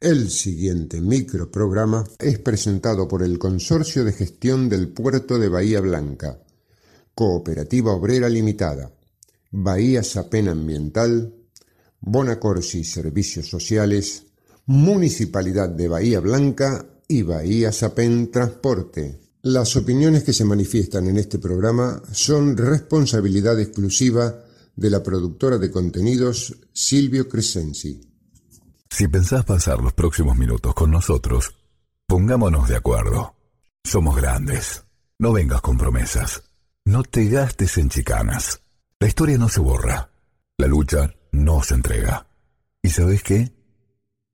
El siguiente microprograma es presentado por el Consorcio de Gestión del Puerto de Bahía Blanca, Cooperativa Obrera Limitada, Bahía Sapen Ambiental, Bonacorsi Servicios Sociales, Municipalidad de Bahía Blanca y Bahía Sapen Transporte. Las opiniones que se manifiestan en este programa son responsabilidad exclusiva de la productora de contenidos Silvio Crescenzi. Si pensás pasar los próximos minutos con nosotros, pongámonos de acuerdo. Somos grandes. No vengas con promesas. No te gastes en chicanas. La historia no se borra. La lucha no se entrega. ¿Y sabes qué?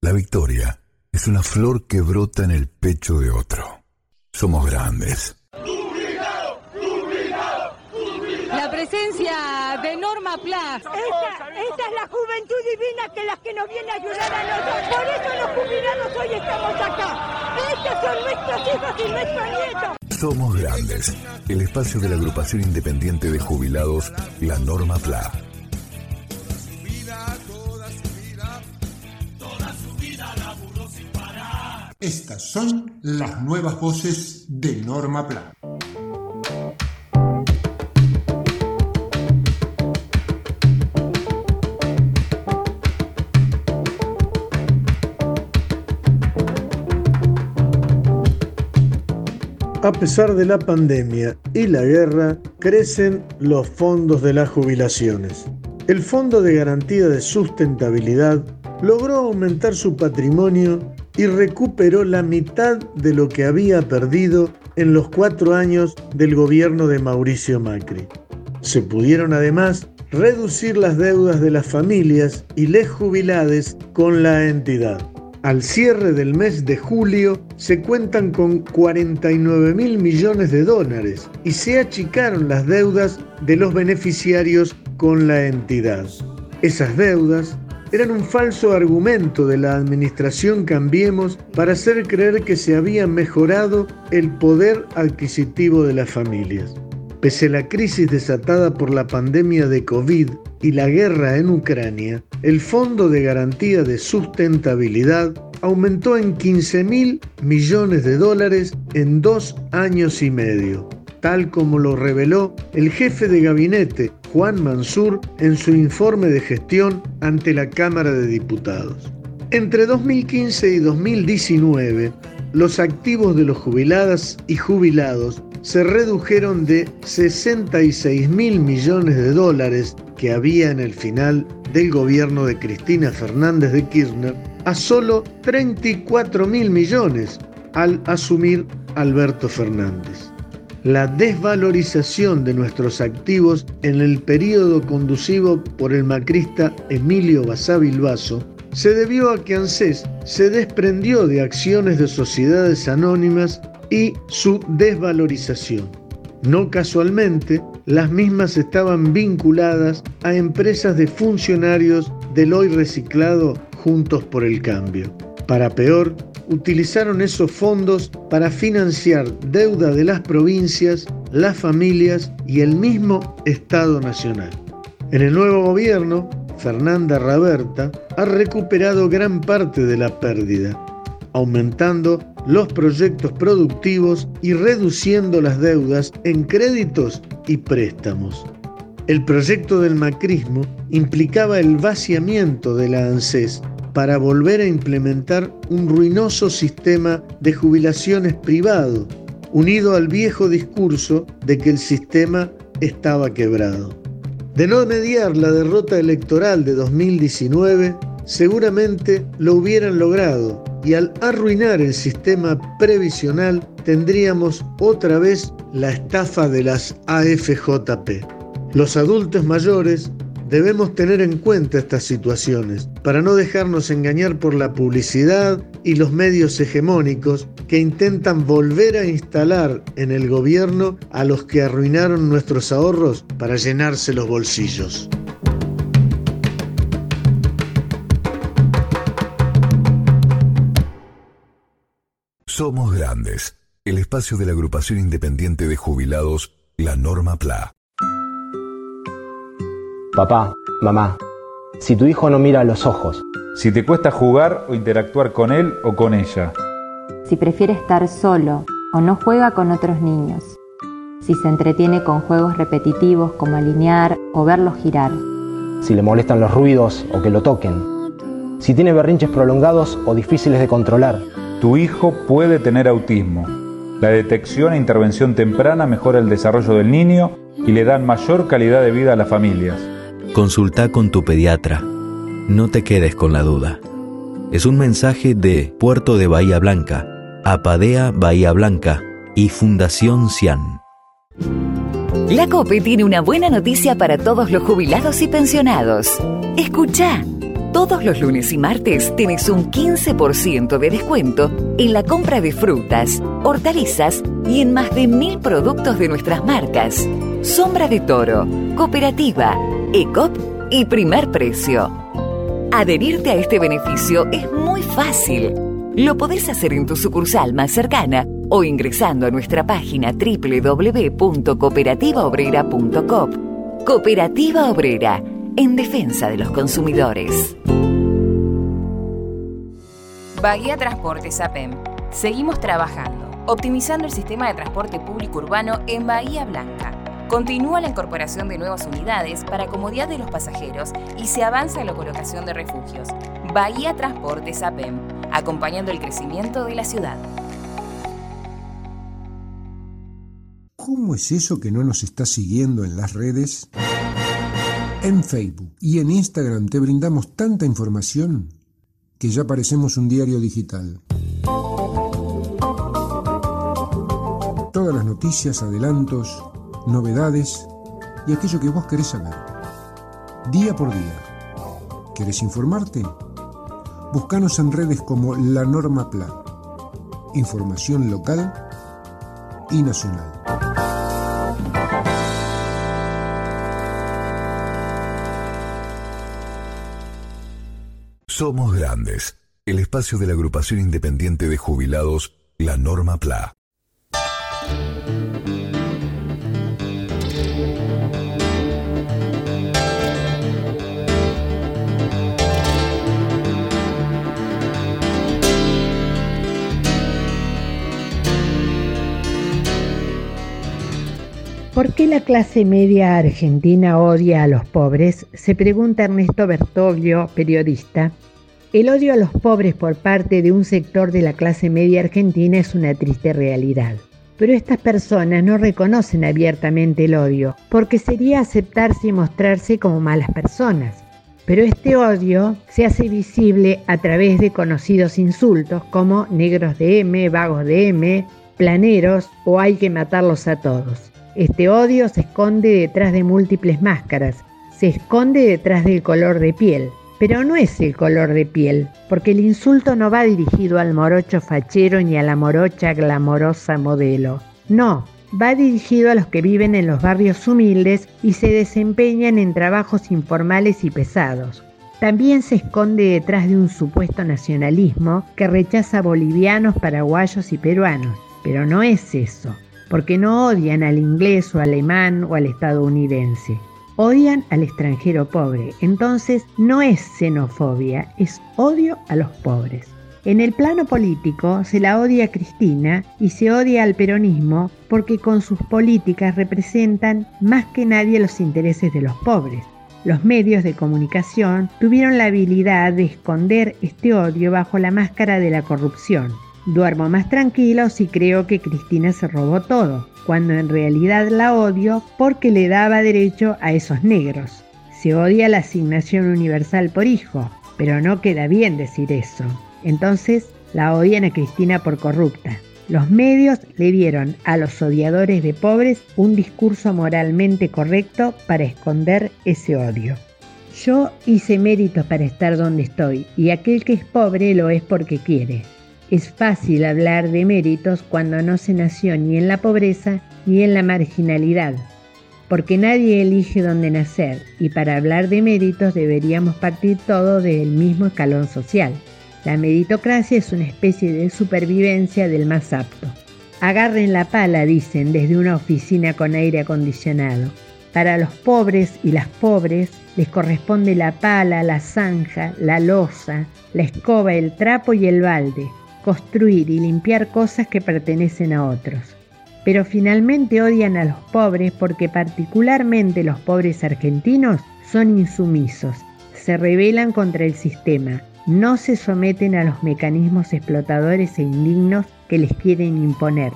La victoria es una flor que brota en el pecho de otro. Somos grandes. La presencia de Norma Plas. Esta, esta es la juventud divina que las que nos viene a ayudar a nosotros. Por eso los jubilados hoy estamos acá. Estos son nuestros hijos y nuestros nietos. Somos grandes. El espacio de la agrupación independiente de jubilados, la Norma Pla. Estas son las nuevas voces de Norma Plan. A pesar de la pandemia y la guerra, crecen los fondos de las jubilaciones. El Fondo de Garantía de Sustentabilidad logró aumentar su patrimonio y recuperó la mitad de lo que había perdido en los cuatro años del gobierno de Mauricio Macri. Se pudieron además reducir las deudas de las familias y les jubilades con la entidad. Al cierre del mes de julio se cuentan con 49 mil millones de dólares y se achicaron las deudas de los beneficiarios con la entidad. Esas deudas eran un falso argumento de la administración Cambiemos para hacer creer que se había mejorado el poder adquisitivo de las familias. Pese a la crisis desatada por la pandemia de COVID y la guerra en Ucrania, el Fondo de Garantía de Sustentabilidad aumentó en 15 mil millones de dólares en dos años y medio, tal como lo reveló el jefe de gabinete Juan Mansur en su informe de gestión ante la Cámara de Diputados. Entre 2015 y 2019, los activos de los jubiladas y jubilados se redujeron de 66 mil millones de dólares que había en el final del gobierno de Cristina Fernández de Kirchner a solo 34 mil millones al asumir Alberto Fernández. La desvalorización de nuestros activos en el periodo conducido por el macrista Emilio Basavilbaso se debió a que ANSES se desprendió de acciones de sociedades anónimas y su desvalorización. No casualmente, las mismas estaban vinculadas a empresas de funcionarios del hoy reciclado Juntos por el Cambio. Para peor, utilizaron esos fondos para financiar deuda de las provincias, las familias y el mismo Estado Nacional. En el nuevo gobierno, Fernanda Raberta ha recuperado gran parte de la pérdida, aumentando los proyectos productivos y reduciendo las deudas en créditos y préstamos. El proyecto del macrismo implicaba el vaciamiento de la ANSES para volver a implementar un ruinoso sistema de jubilaciones privado, unido al viejo discurso de que el sistema estaba quebrado. De no mediar la derrota electoral de 2019, seguramente lo hubieran logrado y al arruinar el sistema previsional tendríamos otra vez la estafa de las AFJP. Los adultos mayores Debemos tener en cuenta estas situaciones para no dejarnos engañar por la publicidad y los medios hegemónicos que intentan volver a instalar en el gobierno a los que arruinaron nuestros ahorros para llenarse los bolsillos. Somos Grandes, el espacio de la agrupación independiente de jubilados, la Norma PLA. Papá, mamá, si tu hijo no mira a los ojos, Si te cuesta jugar o interactuar con él o con ella. Si prefiere estar solo o no juega con otros niños. Si se entretiene con juegos repetitivos como alinear o verlos girar. Si le molestan los ruidos o que lo toquen. Si tiene berrinches prolongados o difíciles de controlar. Tu hijo puede tener autismo. La detección e intervención temprana mejora el desarrollo del niño y le dan mayor calidad de vida a las familias. Consulta con tu pediatra. No te quedes con la duda. Es un mensaje de Puerto de Bahía Blanca, Apadea Bahía Blanca y Fundación Cian. La COPE tiene una buena noticia para todos los jubilados y pensionados. Escucha. Todos los lunes y martes tenés un 15% de descuento en la compra de frutas, hortalizas y en más de mil productos de nuestras marcas. Sombra de Toro, Cooperativa, ECOP y Primer Precio. Adherirte a este beneficio es muy fácil. Lo podés hacer en tu sucursal más cercana o ingresando a nuestra página www.cooperativaobrera.com. Cooperativa Obrera, en defensa de los consumidores. Bahía Transportes APEM. Seguimos trabajando, optimizando el sistema de transporte público urbano en Bahía Blanca Continúa la incorporación de nuevas unidades para comodidad de los pasajeros y se avanza en la colocación de refugios. Bahía Transportes APEM, acompañando el crecimiento de la ciudad. ¿Cómo es eso que no nos está siguiendo en las redes? En Facebook y en Instagram te brindamos tanta información que ya parecemos un diario digital. Todas las noticias, adelantos, novedades y aquello que vos querés saber. Día por día. ¿Querés informarte? Búscanos en redes como La Norma Plan. Información local y nacional. Somos Grandes, el espacio de la agrupación independiente de jubilados La Norma PLA. ¿Por qué la clase media argentina odia a los pobres? Se pregunta Ernesto Bertoglio, periodista. El odio a los pobres por parte de un sector de la clase media argentina es una triste realidad. Pero estas personas no reconocen abiertamente el odio, porque sería aceptarse y mostrarse como malas personas. Pero este odio se hace visible a través de conocidos insultos como negros de M, vagos de M, planeros o hay que matarlos a todos. Este odio se esconde detrás de múltiples máscaras, se esconde detrás del color de piel, pero no es el color de piel, porque el insulto no va dirigido al morocho fachero ni a la morocha glamorosa modelo. No, va dirigido a los que viven en los barrios humildes y se desempeñan en trabajos informales y pesados. También se esconde detrás de un supuesto nacionalismo que rechaza bolivianos, paraguayos y peruanos, pero no es eso porque no odian al inglés o alemán o al estadounidense. Odian al extranjero pobre. Entonces no es xenofobia, es odio a los pobres. En el plano político se la odia a Cristina y se odia al peronismo porque con sus políticas representan más que nadie los intereses de los pobres. Los medios de comunicación tuvieron la habilidad de esconder este odio bajo la máscara de la corrupción Duermo más tranquilo si creo que Cristina se robó todo, cuando en realidad la odio porque le daba derecho a esos negros. Se odia la asignación universal por hijo, pero no queda bien decir eso. Entonces la odian a Cristina por corrupta. Los medios le dieron a los odiadores de pobres un discurso moralmente correcto para esconder ese odio. Yo hice méritos para estar donde estoy y aquel que es pobre lo es porque quiere. Es fácil hablar de méritos cuando no se nació ni en la pobreza ni en la marginalidad, porque nadie elige dónde nacer y para hablar de méritos deberíamos partir todos del mismo escalón social. La meritocracia es una especie de supervivencia del más apto. Agarren la pala, dicen desde una oficina con aire acondicionado. Para los pobres y las pobres les corresponde la pala, la zanja, la losa, la escoba, el trapo y el balde, construir y limpiar cosas que pertenecen a otros. Pero finalmente odian a los pobres porque particularmente los pobres argentinos son insumisos, se rebelan contra el sistema, no se someten a los mecanismos explotadores e indignos que les quieren imponer,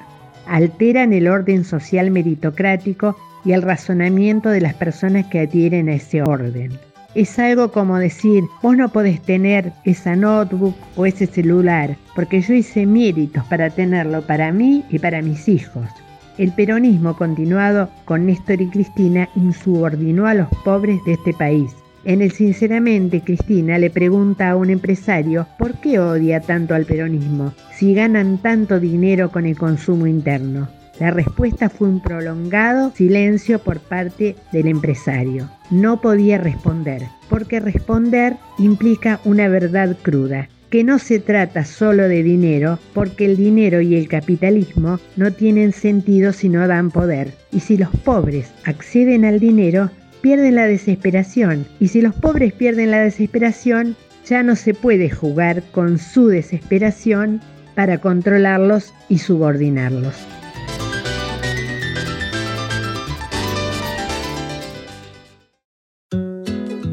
alteran el orden social meritocrático y el razonamiento de las personas que adhieren a ese orden. Es algo como decir, vos no podés tener esa notebook o ese celular, porque yo hice méritos para tenerlo para mí y para mis hijos. El peronismo continuado con Néstor y Cristina insubordinó a los pobres de este país. En el Sinceramente, Cristina le pregunta a un empresario por qué odia tanto al peronismo si ganan tanto dinero con el consumo interno. La respuesta fue un prolongado silencio por parte del empresario. No podía responder, porque responder implica una verdad cruda, que no se trata solo de dinero, porque el dinero y el capitalismo no tienen sentido si no dan poder. Y si los pobres acceden al dinero, pierden la desesperación. Y si los pobres pierden la desesperación, ya no se puede jugar con su desesperación para controlarlos y subordinarlos.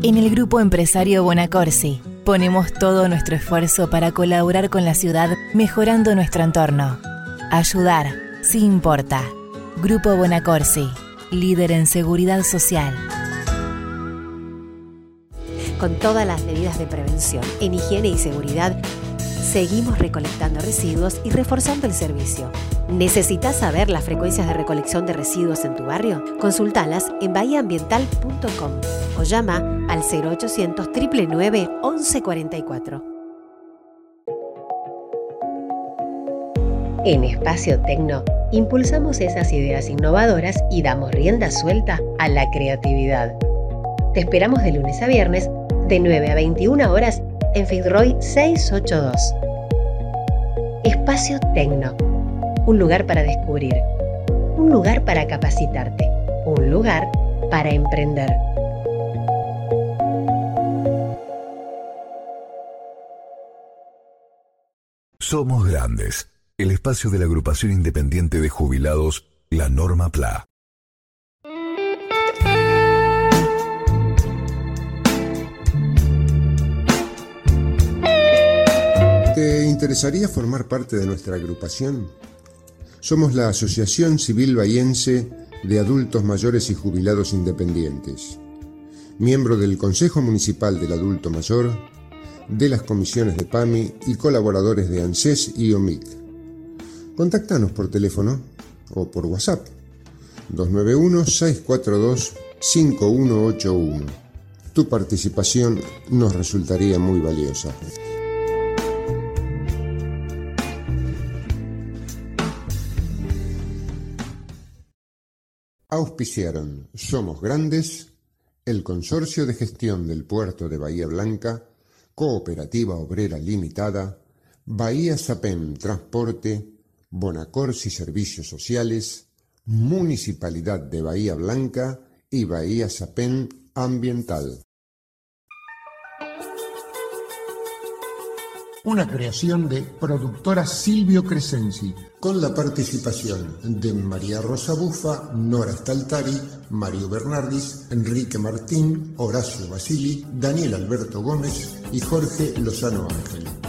En el grupo empresario Bonacorsi ponemos todo nuestro esfuerzo para colaborar con la ciudad mejorando nuestro entorno. Ayudar, sí importa. Grupo Bonacorsi, líder en seguridad social. Con todas las medidas de prevención en higiene y seguridad, seguimos recolectando residuos y reforzando el servicio. ¿Necesitas saber las frecuencias de recolección de residuos en tu barrio? Consultalas en bahiaambiental.com o llama al 0800 999 1144. En Espacio Tecno impulsamos esas ideas innovadoras y damos rienda suelta a la creatividad. Te esperamos de lunes a viernes de 9 a 21 horas en Fitzroy 682. Espacio Tecno, un lugar para descubrir, un lugar para capacitarte, un lugar para emprender. Somos Grandes, el espacio de la agrupación independiente de jubilados, la Norma PLA. Interesaría formar parte de nuestra agrupación? Somos la Asociación Civil Bahiense de Adultos Mayores y Jubilados Independientes, miembro del Consejo Municipal del Adulto Mayor, de las comisiones de PAMI y colaboradores de ANSES y OMIC. Contáctanos por teléfono o por WhatsApp 291-642-5181. Tu participación nos resultaría muy valiosa. Auspiciaron Somos Grandes, el Consorcio de Gestión del Puerto de Bahía Blanca, Cooperativa Obrera Limitada, Bahía Sapem Transporte, Bonacorsi Servicios Sociales, Municipalidad de Bahía Blanca y Bahía Sapem Ambiental. Una creación de productora Silvio Crescenzi. Con la participación de María Rosa Bufa, Nora Staltari, Mario Bernardis, Enrique Martín, Horacio Basili, Daniel Alberto Gómez y Jorge Lozano Ángel.